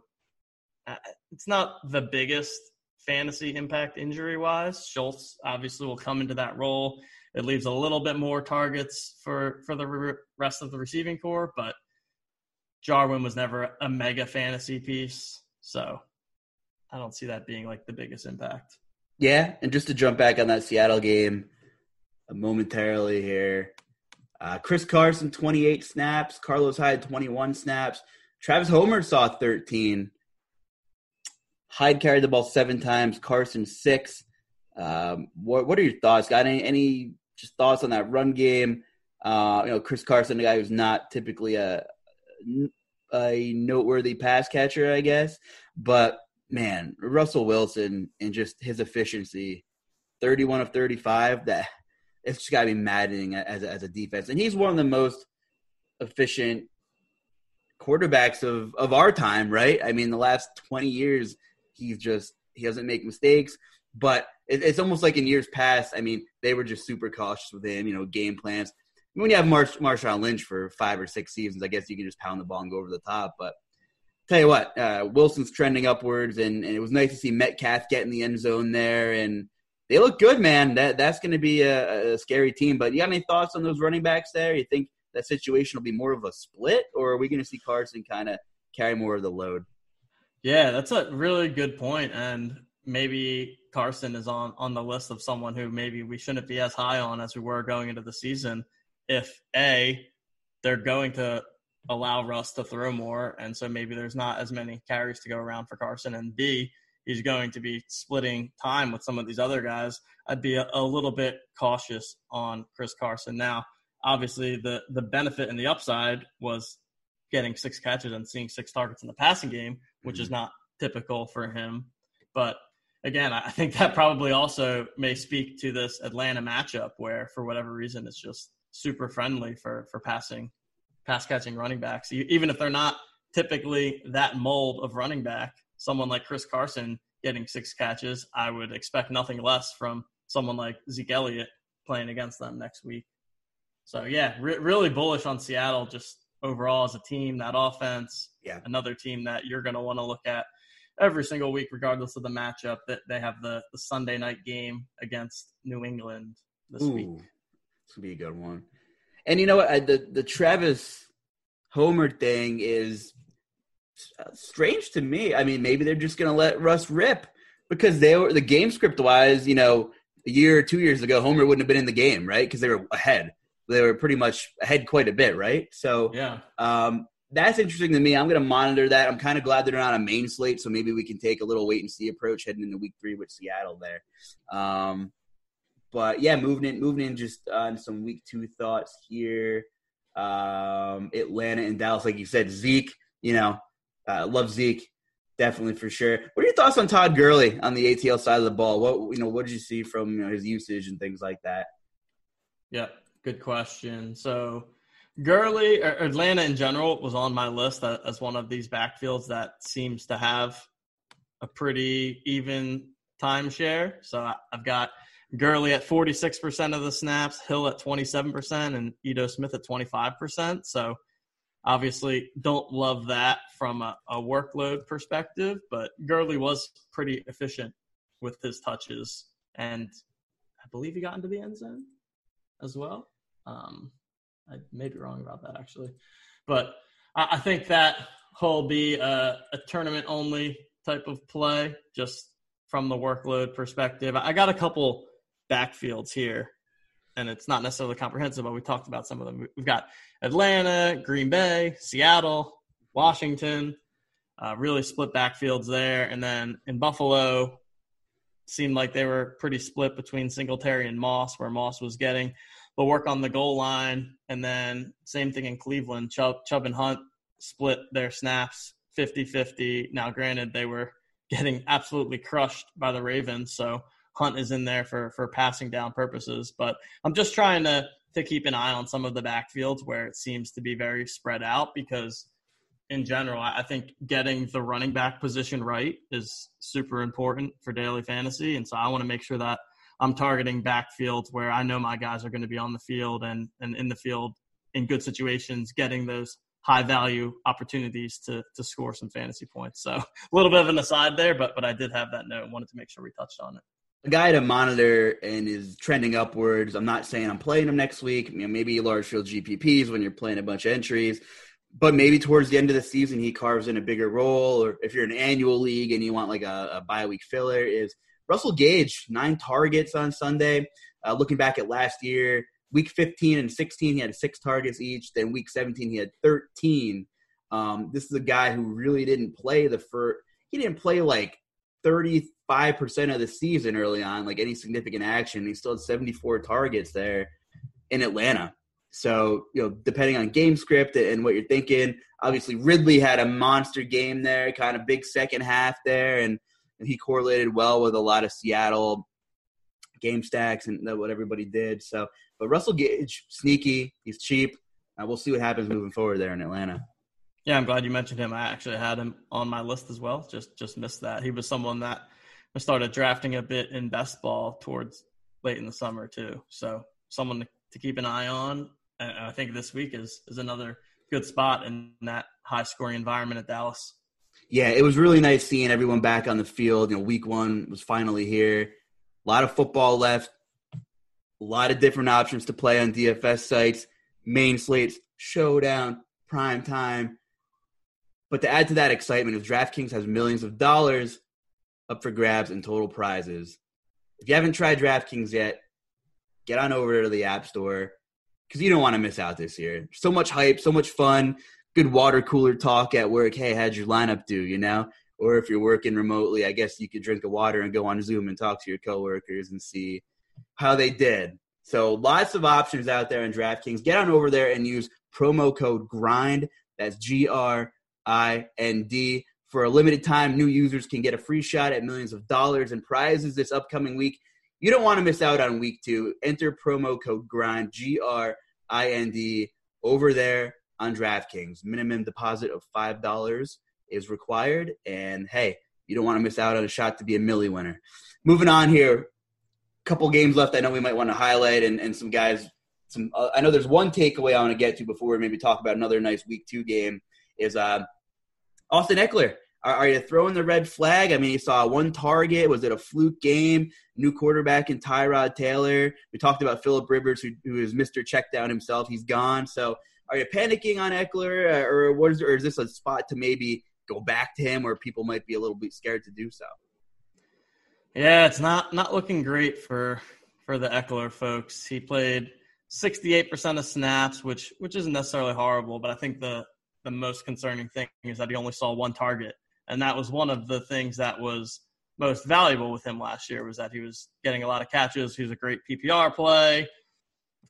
uh, it's not the biggest fantasy impact injury wise. Schultz obviously will come into that role. It leaves a little bit more targets for for the rest of the receiving corps, but Jarwin was never a mega fantasy piece, so I don't see that being like the biggest impact. Yeah, and just to jump back on that Seattle game momentarily here, uh, Chris Carson 28 snaps, Carlos Hyde 21 snaps, Travis Homer saw 13. Hyde carried the ball seven times, Carson six. Um, what, what are your thoughts? Got any, any just thoughts on that run game. Uh, you know, Chris Carson, a guy who's not typically a a noteworthy pass catcher, I guess, but man, Russell Wilson and just his efficiency, thirty-one of thirty-five. That it's just got to be maddening as a, as a defense, and he's one of the most efficient quarterbacks of of our time, right? I mean, the last twenty years, he's just he doesn't make mistakes. But it, it's almost like in years past, I mean, they were just super cautious with him, you know, game plans. when you have Marsh, Marshawn Lynch for five or six seasons, I guess you can just pound the ball and go over the top. But tell you what, uh, Wilson's trending upwards, and, and it was nice to see Metcalf get in the end zone there, and they look good, man. That that's going to be a, a, scary team. But you got any thoughts on those running backs there? You think that situation will be more of a split, or are we going to see Carson kind of carry more of the load? Yeah, that's a really good point, and maybe Carson is on on the list of someone who maybe we shouldn't be as high on as we were going into the season. If a they're going to allow Russ to throw more, and so maybe there's not as many carries to go around for Carson. And B, he's going to be splitting time with some of these other guys. I'd be a, a little bit cautious on Chris Carson. Now, obviously, the the benefit and the upside was getting six catches and seeing six targets in the passing game, which mm-hmm. is not typical for him. But again, I think that probably also may speak to this Atlanta matchup where, for whatever reason, it's just super friendly for for passing pass catching running backs, even if they're not typically that mold of running back. Someone like Chris Carson getting six catches, I would expect nothing less from someone like Zeke Elliott playing against them next week. So yeah, re- really bullish on Seattle just overall as a team. That offense, yeah, another team that you're going to want to look at every single week, regardless of the matchup. That they have the, the Sunday night game against New England this Ooh, week. This will be a good one. And you know what? I, the the Travis Homer thing is strange to me. I mean, maybe they're just going to let Russ rip because they were the game script wise. You know, a year or two years ago, Homer wouldn't have been in the game, right? Because they were ahead. They were pretty much ahead quite a bit, right? So yeah, um, that's interesting to me. I'm going to monitor that. I'm kind of glad they're not a main slate, so maybe we can take a little wait and see approach heading into Week Three with Seattle there. Um, but yeah, moving in, moving in just on some week two thoughts here. Um, Atlanta and Dallas, like you said, Zeke, you know, uh, love Zeke, definitely for sure. What are your thoughts on Todd Gurley on the ATL side of the ball? What you know, what did you see from you know, his usage and things like that? Yeah, good question. So Gurley, Atlanta in general, was on my list as one of these backfields that seems to have a pretty even timeshare. So I've got Gurley at 46% of the snaps, Hill at 27%, and Ito Smith at 25%. So obviously don't love that from a, a workload perspective, but Gurley was pretty efficient with his touches. And I believe he got into the end zone as well. Um, I may be wrong about that actually. But I, I think that will be a, a tournament only type of play just from the workload perspective. I got a couple backfields here, and it's not necessarily comprehensive, but we talked about some of them. We've got Atlanta, Green Bay, Seattle, Washington, uh, really split backfields there. And then in Buffalo, seemed like they were pretty split between Singletary and Moss, where Moss was getting the work on the goal line. And then same thing in Cleveland. Chubb, Chubb and Hunt split their snaps 50 50. Now, granted, they were getting absolutely crushed by the Ravens. So Hunt is in there for for passing down purposes. But I'm just trying to to keep an eye on some of the backfields where it seems to be very spread out because in general, I think getting the running back position right is super important for daily fantasy. And so I want to make sure that I'm targeting backfields where I know my guys are going to be on the field and, and in the field in good situations, getting those high value opportunities to to score some fantasy points. So a little bit of an aside there, but but I did have that note and wanted to make sure we touched on it a guy to monitor and is trending upwards. I'm not saying I'm playing him next week. You know, maybe large field GPPs when you're playing a bunch of entries, but maybe towards the end of the season he carves in a bigger role. Or if you're an annual league and you want like a, a bye week filler, is Russell Gage nine targets on Sunday. Uh, looking back at last year, week 15 and 16 he had six targets each. Then week 17 he had 13. Um, this is a guy who really didn't play the first. He didn't play like 35% of the season early on, like any significant action. He still had 74 targets there in Atlanta. So, you know, depending on game script and what you're thinking, obviously Ridley had a monster game there, kind of big second half there, and, he correlated well with a lot of Seattle game stacks and what everybody did. So, but Russell Gage, sneaky, he's cheap. Uh, we'll see what happens moving forward there in Atlanta. Yeah, I'm glad you mentioned him. I actually had him on my list as well. Just just missed that. He was someone that I started drafting a bit in best ball towards late in the summer too. So someone to, to keep an eye on. and I think this week is is another good spot in that high scoring environment at Dallas. Yeah, it was really nice seeing everyone back on the field. You know, week one was finally here. A lot of football left. A lot of different options to play on DFS sites. Main slates, showdown, prime time. But to add to that excitement, is DraftKings has millions of dollars up for grabs in total prizes. If you haven't tried DraftKings yet, get on over to the App Store because you don't want to miss out this year. So much hype, so much fun, good water cooler talk at work. Hey, how'd your lineup do? You know, or if you're working remotely, I guess you could drink a water and go on Zoom and talk to your coworkers and see how they did. So lots of options out there in DraftKings. Get on over there and use promo code GRIND. That's G R I N D. For a limited time, new users can get a free shot at millions of dollars in prizes this upcoming week. You don't want to miss out on week two. Enter promo code GRIND, G R I N D, over there on DraftKings. Minimum deposit of $5 is required. And hey, you don't want to miss out on a shot to be a milli winner. Moving on here, couple games left. I know we might want to highlight and, and some guys. Some uh, I know there's one takeaway I want to get to before we maybe talk about another nice week two game. Is uh, Austin Ekeler. Are, are, you throwing the red flag? I mean, you saw one target. Was it a fluke game? New quarterback in Tyrod Taylor. We talked about Philip Rivers, who, who is Mr. Checkdown himself. He's gone. So, are you panicking on Ekeler, uh, or what is? Or is this a spot to maybe go back to him, where people might be a little bit scared to do so? Yeah, it's not not looking great for for the Ekeler folks. He played 68% of snaps, which which isn't necessarily horrible, but I think the the most concerning thing is that he only saw one target and that was one of the things that was most valuable with him last year was that he was getting a lot of catches. He was a great PPR play.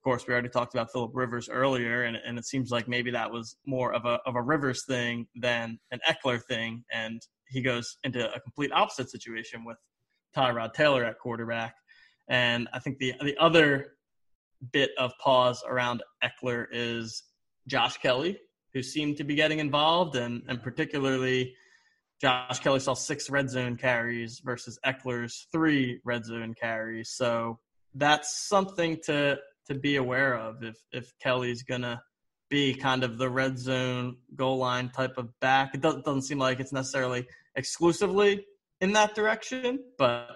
Course, we already talked about Philip Rivers earlier, and, and it seems like maybe that was more of a of a Rivers thing than an Ekeler thing, and he goes into a complete opposite situation with Tyrod Taylor at quarterback. And I think the the other bit of pause around Ekeler is Josh Kelley, who seemed to be getting involved, and and particularly Josh Kelley saw six red zone carries versus Ekeler's three red zone carries. So that's something to to be aware of if if Kelley's gonna be kind of the red zone goal line type of back. It doesn't, doesn't seem like it's necessarily exclusively in that direction, but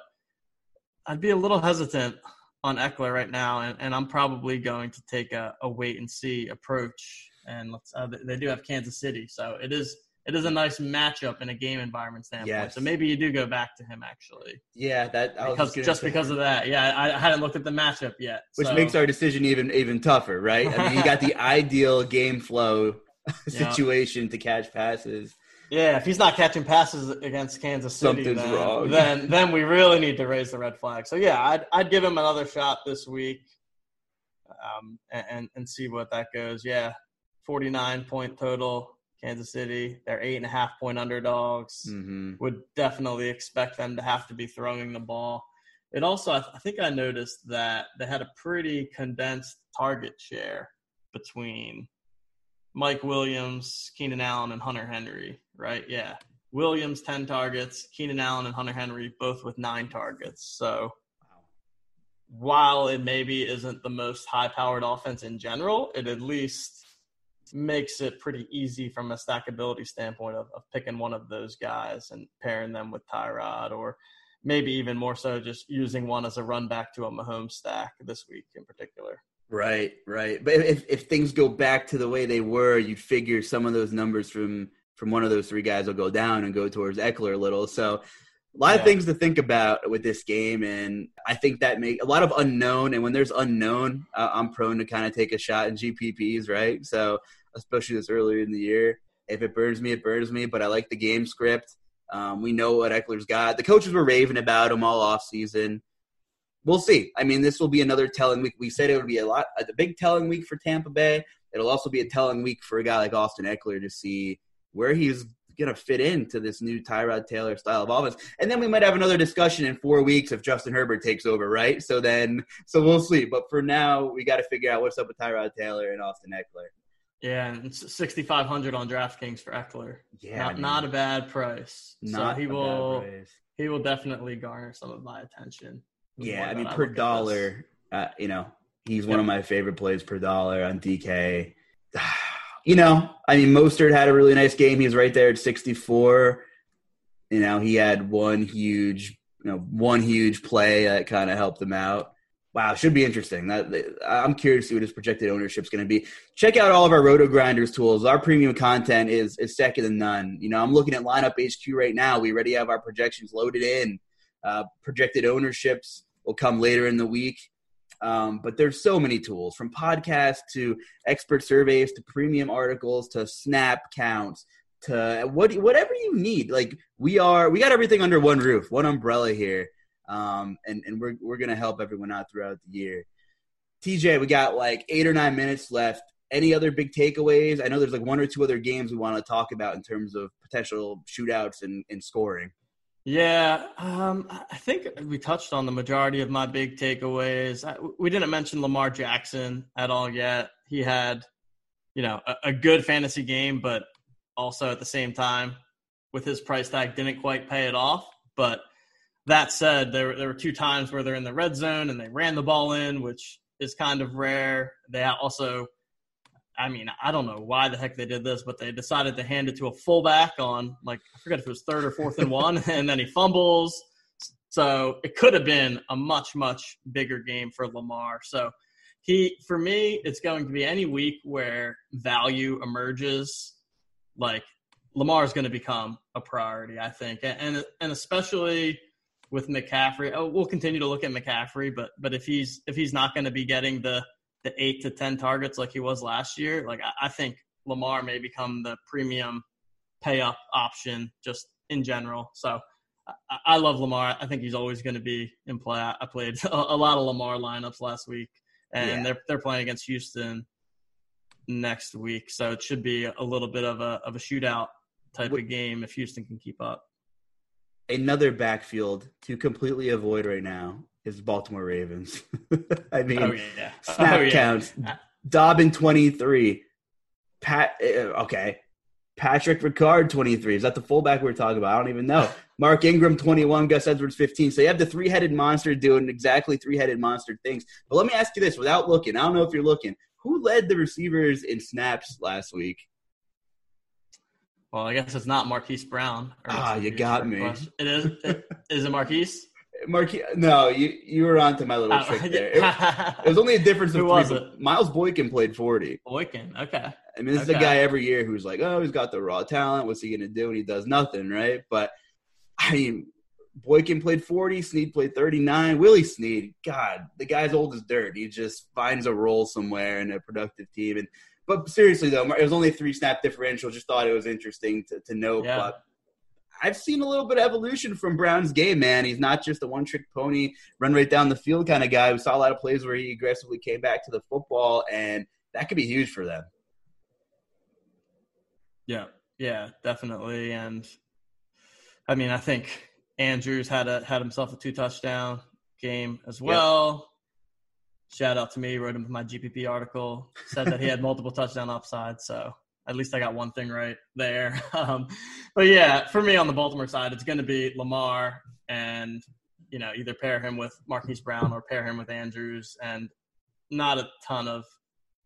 I'd be a little hesitant on Ekeler right now, and, and I'm probably going to take a, a wait and see approach. And let's uh, they do have Kansas City, so it is it is a nice matchup in a game environment standpoint. Yes. So maybe you do go back to him actually. Yeah, that because just, just because of that. Yeah, I, I, hadn't looked at the matchup yet, which so. makes our decision even even tougher, right? I mean, you got the ideal game flow situation yeah. to catch passes. Yeah, if he's not catching passes against Kansas City, Something's then, wrong. then then we really need to raise the red flag. So yeah, I'd I'd give him another shot this week, um, and and see what that goes. Yeah, forty nine point total Kansas City. They're eight and a half point underdogs. Mm-hmm. Would definitely expect them to have to be throwing the ball. It also, I, th- I think I noticed that they had a pretty condensed target share between Mike Williams, Keenan Allen, and Hunter Henry, right? Yeah. Williams, 10 targets, Keenan Allen and Hunter Henry both with nine targets. So while it maybe isn't the most high powered offense in general, it at least makes it pretty easy from a stackability standpoint of, of picking one of those guys and pairing them with Tyrod or maybe even more so just using one as a run back to a Mahomes stack this week in particular. Right, right. But if if things go back to the way they were, you'd figure some of those numbers from from one of those three guys will go down and go towards Ekeler a little. So a lot yeah. of things to think about with this game, and I think that make a lot of unknown. And when there's unknown, uh, I'm prone to kind of take a shot in GPPs, right? So especially this earlier in the year. If it burns me, it burns me. But I like the game script. Um, we know what Ekeler's got. The coaches were raving about him all off season. We'll see. I mean, this will be another telling week. We said it would be a lot, a big telling week for Tampa Bay. It'll also be a telling week for a guy like Austin Ekeler to see where he's going to fit into this new Tyrod Taylor style of offense. And then we might have another discussion in four weeks if Justin Herbert takes over, right? So then, so we'll see. But for now, we got to figure out what's up with Tyrod Taylor and Austin Ekeler. Yeah, and sixty five hundred on DraftKings for Ekeler. Yeah, not, I mean, not a bad price. Not so he will he will definitely garner some of my attention. Yeah, I mean I per dollar, uh, you know, He's one of my favorite plays per dollar on DK. You know, I mean, Mostert had a really nice game. He's right there at 64. You know, he had one huge, you know, one huge play that kind of helped him out. Wow, should be interesting. That I'm curious to see what his projected ownership is going to be. Check out all of our RotoGrinders tools. Our premium content is is second to none. You know, I'm looking at lineup HQ right now. We already have our projections loaded in. Uh, projected ownerships will come later in the week. Um, but there's so many tools from podcasts to expert surveys to premium articles to snap counts to what whatever you need. Like we are, we got everything under one roof, one umbrella here, um, and and we're we're gonna help everyone out throughout the year. TJ, we got like eight or nine minutes left. Any other big takeaways? I know there's like one or two other games we want to talk about in terms of potential shootouts and, and scoring. Yeah, um, I think we touched on the majority of my big takeaways. We didn't mention Lamar Jackson at all yet. He had, you know, a, a good fantasy game, but also at the same time, with his price tag, didn't quite pay it off. But that said, there there were two times where they're in the red zone and they ran the ball in, which is kind of rare. They also I mean, I don't know why the heck they did this, but they decided to hand it to a fullback on like I forget if it was third or fourth and one, and then he fumbles. So it could have been a much much bigger game for Lamar. So he for me, it's going to be any week where value emerges. Like Lamar is going to become a priority, I think, and and especially with McCaffrey. Oh, we'll continue to look at McCaffrey, but but if he's if he's not going to be getting the the eight to ten targets like he was last year, like I, I think Lamar may become the premium pay up option just in general. So I, I love Lamar. I think he's always going to be in play. I, played a, a, lot of Lamar lineups last week, and yeah. they're they're playing against Houston next week, so it should be a little bit of a of a shootout type of game if Houston can keep up. Another backfield to completely avoid right now is Baltimore Ravens. I mean, oh, yeah. snap oh, yeah. counts. Dobbin twenty three. Pat. Uh, okay. Patrick Ricard, 23. Is that the fullback we are talking about? I don't even know. Mark Ingram, 21. Gus Edwards, 15. So you have the three headed monster doing exactly three headed monster things. But let me ask you this without looking. I don't know if you're looking. Who led the receivers in snaps last week? Well, I guess it's not Marquise Brown. Ah, you got me. It is. It, is it Marquise? Marquis, no, you you were onto my little oh, trick there. It, it, was only a difference of Who three. Miles Boykin played forty. Boykin, okay. I mean, this okay. is a guy every year who's like, oh, he's got the raw talent. What's he going to do? And he does nothing, right? But I mean, Boykin played forty. Snead played thirty-nine. Willie Snead, God, the guy's old as dirt. He just finds a role somewhere in a productive team. And but seriously though, it was only a three snap differential. Just thought it was interesting to to know. Yeah. But I've seen a little bit of evolution from Brown's game, man. He's not just a one trick pony, run right down the field kind of guy. We saw a lot of plays where he aggressively came back to the football, and that could be huge for them. Yeah, yeah, definitely. And I mean, I think Andrews had a had himself a two touchdown game as well. Shout out to me, wrote him my GPP article, said that he had multiple touchdown upside. So at least I got one thing right there. Um, but yeah, for me on the Baltimore side, it's going to be Lamar and you know either pair him with Marquise Brown or pair him with Andrews, and not a ton of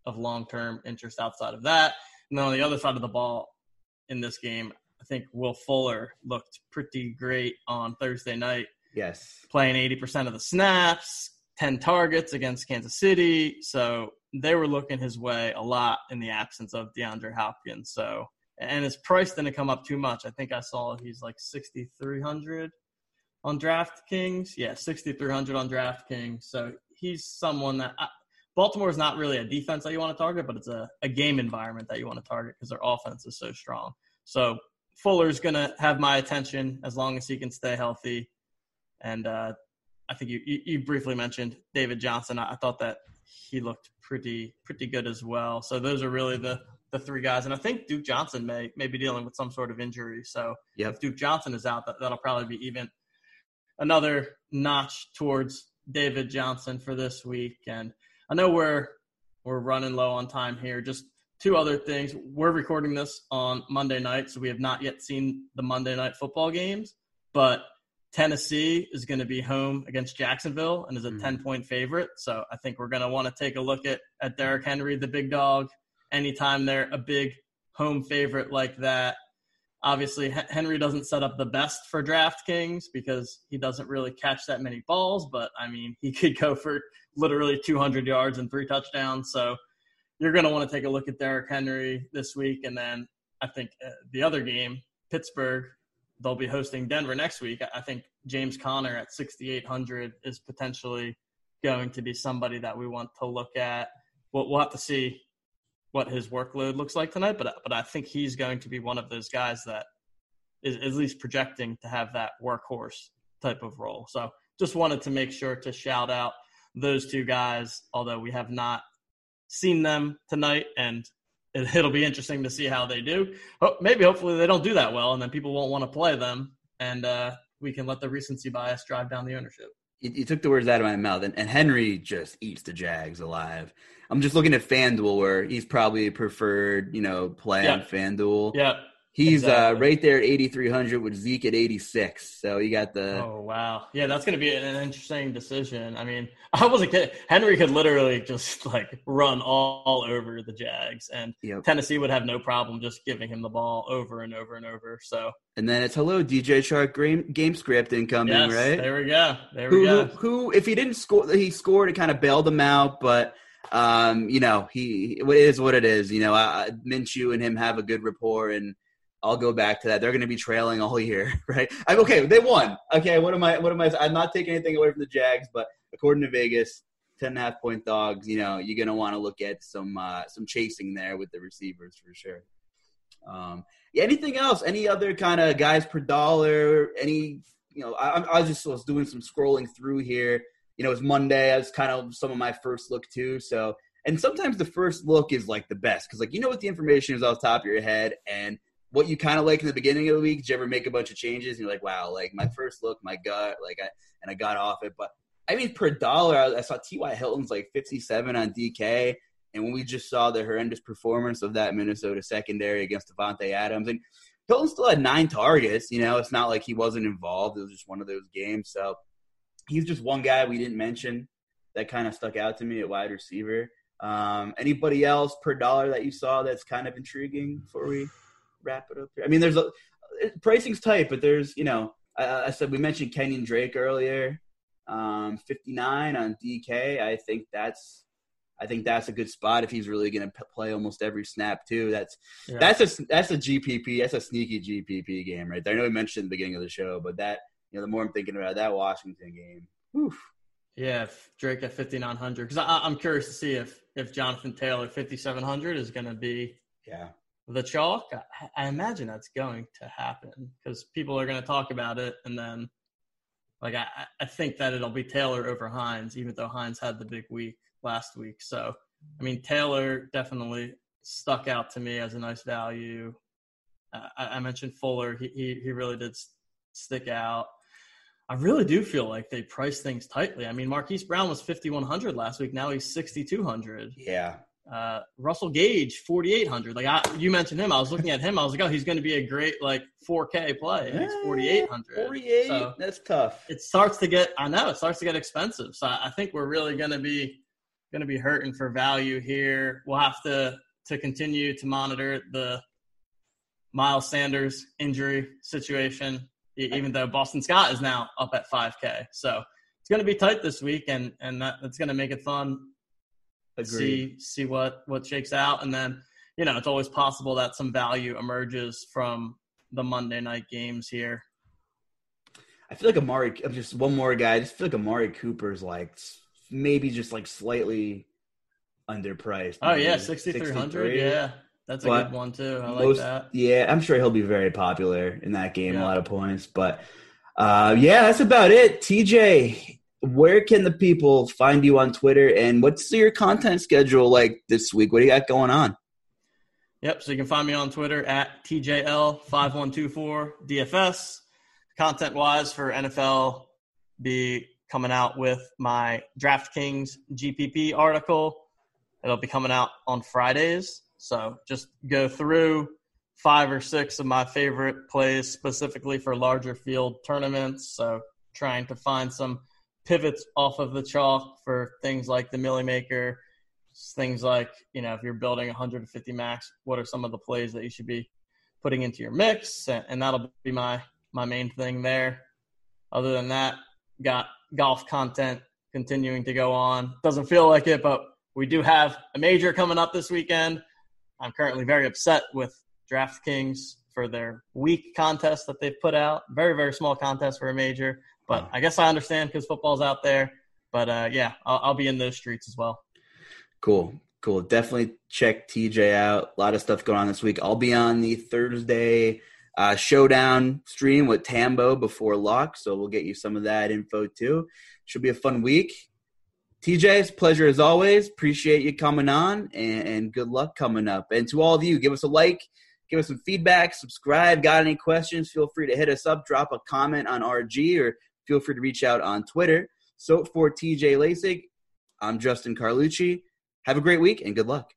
of long term interest outside of that. And then on the other side of the ball in this game, I think Will Fuller looked pretty great on Thursday night. Yes, playing eighty percent of the snaps, ten targets against Kansas City. So they were looking his way a lot in the absence of DeAndre Hopkins. So, and his price didn't come up too much. I think I saw he's like 6,300 on DraftKings. Yeah, 6,300 on DraftKings. So he's someone that I, Baltimore is not really a defense that you want to target, but it's a, a game environment that you want to target because their offense is so strong. So Fuller's going to have my attention as long as he can stay healthy. And uh, I think you, you, you briefly mentioned David Johnson. I, I thought that he looked pretty pretty good as well. So those are really the the three guys, and I think Duke Johnson may may be dealing with some sort of injury. So yep. if Duke Johnson is out, that that'll probably be even another notch towards David Johnson for this week. And I know we're we're running low on time here. Just two other things. We're recording this on Monday night, so we have not yet seen the Monday night football games, but Tennessee is going to be home against Jacksonville and is a Mhm. 10 point favorite. So I think we're going to want to take a look at, at Derrick Henry, the big dog. Anytime they're a big home favorite like that, obviously Henry doesn't set up the best for DraftKings because he doesn't really catch that many balls. But I mean, he could go for literally 200 yards and three touchdowns. So you're going to want to take a look at Derrick Henry this week. And then I think uh, the other game, Pittsburgh, they'll be hosting Denver next week. I think James Conner at 6,800 is potentially going to be somebody that we want to look at. We'll, we'll have to see what his workload looks like tonight, but but I think he's going to be one of those guys that is at least projecting to have that workhorse type of role. So just wanted to make sure to shout out those two guys, although we have not seen them tonight, and it, it'll be interesting to see how they do. Ho- Maybe hopefully they don't do that well, and then people won't want to play them, and uh, we can let the recency bias drive down the ownership. You, you took the words out of my mouth, and, and Henry just eats the Jags alive. I'm just looking at FanDuel, where he's probably preferred, you know, play on FanDuel. Yeah. He's uh, right there at 8,300 with Zeke at 86. So you got the. Oh wow, yeah, that's going to be an, interesting decision. I mean, I wasn't kidding. Henry could literally just like run all, all over the Jags, and Yep. Tennessee would have no problem just giving him the ball over and over and over. So And then it's hello DJ Chark game, game script incoming, yes, right? there we go, there we who, go. who, if he didn't score, he scored. It kind of bailed him out, but um, you know, he it is what it is. You know, I, I- Minshew and him have a good rapport, and I'll go back to that. They're going to be trailing all year, right? I'm okay. They won. Okay, what am I? What am I? I'm not taking anything away from the Jags, but according to Vegas, ten and a half point dogs. You know, you're going to want to look at some uh, some chasing there with the receivers for sure. Um, yeah, anything else? Any other kind of guys per dollar? Any you know, I, I just was doing some scrolling through here. You know, it's Monday. I was kind of some of my first look too. So, and sometimes the first look is like the best because, like, you know what the information is off top of your head and what you kind of like in the beginning of the week. Did you ever make a bunch of changes? And you're like, wow, like my first look, my gut, like, I, and I got off it. But I mean, per dollar, I, I saw T.Y. Hilton's like 57 on DK. And when we just saw the horrendous performance of that Minnesota secondary against Davante Adams, and Hilton still had nine targets. You know, it's not like he wasn't involved. It was just one of those games. So he's just one guy we didn't mention that kind of stuck out to me at wide receiver. Um, anybody else per dollar that you saw that's kind of intriguing before we wrap it up here? I mean, there's a pricing's tight, but there's you know, I, I said we mentioned Kenyan Drake earlier, um, 59 on DK. I think that's. I think that's a good spot if he's really going to play almost every snap too. That's Yeah. that's a that's a GPP. That's a sneaky GPP game right there. I know we mentioned at the beginning of the show, but that you know the more I'm thinking about that Washington game, whew, yeah, if Drake at 5,900. Because I'm curious to see if if Jonathan Taylor 5,700 is going to be yeah, the chalk. I, I imagine that's going to happen because people are going to talk about it, and then like I, I think that it'll be Taylor over Hines, even though Hines had the big week last week. So I mean, Taylor definitely stuck out to me as a nice value. Uh, I, I mentioned Fuller; he, he he really did stick out. I really do feel like they price things tightly. I mean, Marquise Brown was 5,100 last week. Now he's 6,200 yeah. Uh, Russell Gage, 4,800. Like I, you mentioned him, I was looking at him. I was like, oh, he's going to be a great like 4K play. And he's 4,800. 48. So that's tough. it starts to get. I know it starts to get expensive. So I think we're really going to be going to be hurting for value here. We'll have to to continue to monitor the Miles Sanders injury situation. Even though Boston Scott is now up at 5K, so it's going to be tight this week, and and that, that's going to make it fun Agreed. see see what what shakes out and then you know it's always possible that some value emerges from the monday night games here I feel like Amari. I'm just one more guy. I just feel like Amari Cooper's like maybe just like slightly underpriced. oh yeah 6300 yeah that's a But good one too i like that Yeah, I'm sure he'll be very popular in that game. Yeah. A lot of points, but uh, yeah, that's about it. TJ, where can the people find you on Twitter, and what's your content schedule like this week? What do you got going on? yep so you can find me on twitter at tjl5124dfs content wise for nfl be coming out with my draftkings gpp article it'll be coming out on fridays so just go through five or six of my favorite plays specifically for larger field tournaments. So trying to find some pivots off of the chalk for things like the Milly Maker, things like, you know, if you're building 150 max, what are some of the plays that you should be putting into your mix? And that'll be my my main thing there. Other than that, got golf content continuing to go on. Doesn't feel like it, but we do have a major coming up this weekend. I'm currently very upset with DraftKings for their week contest that they've put out. Very, very small contest for a major, but I guess I understand because football's out there. But uh, yeah, I'll, I'll be in those streets as well. Cool. Cool. Definitely check TJ out. A lot of stuff going on this week. I'll be on the Thursday uh, showdown stream with Tambo before lock, so we'll get you some of that info too. Should be a fun week. TJ's pleasure as always. Appreciate you coming on, and, and good luck coming up. And to all of you, give us a like, give us some feedback, subscribe. Got any questions? Feel free to hit us up, drop a comment on RG, or feel free to reach out on Twitter. So for TJ Lasik, I'm Justin Carlucci. Have a great week and good luck.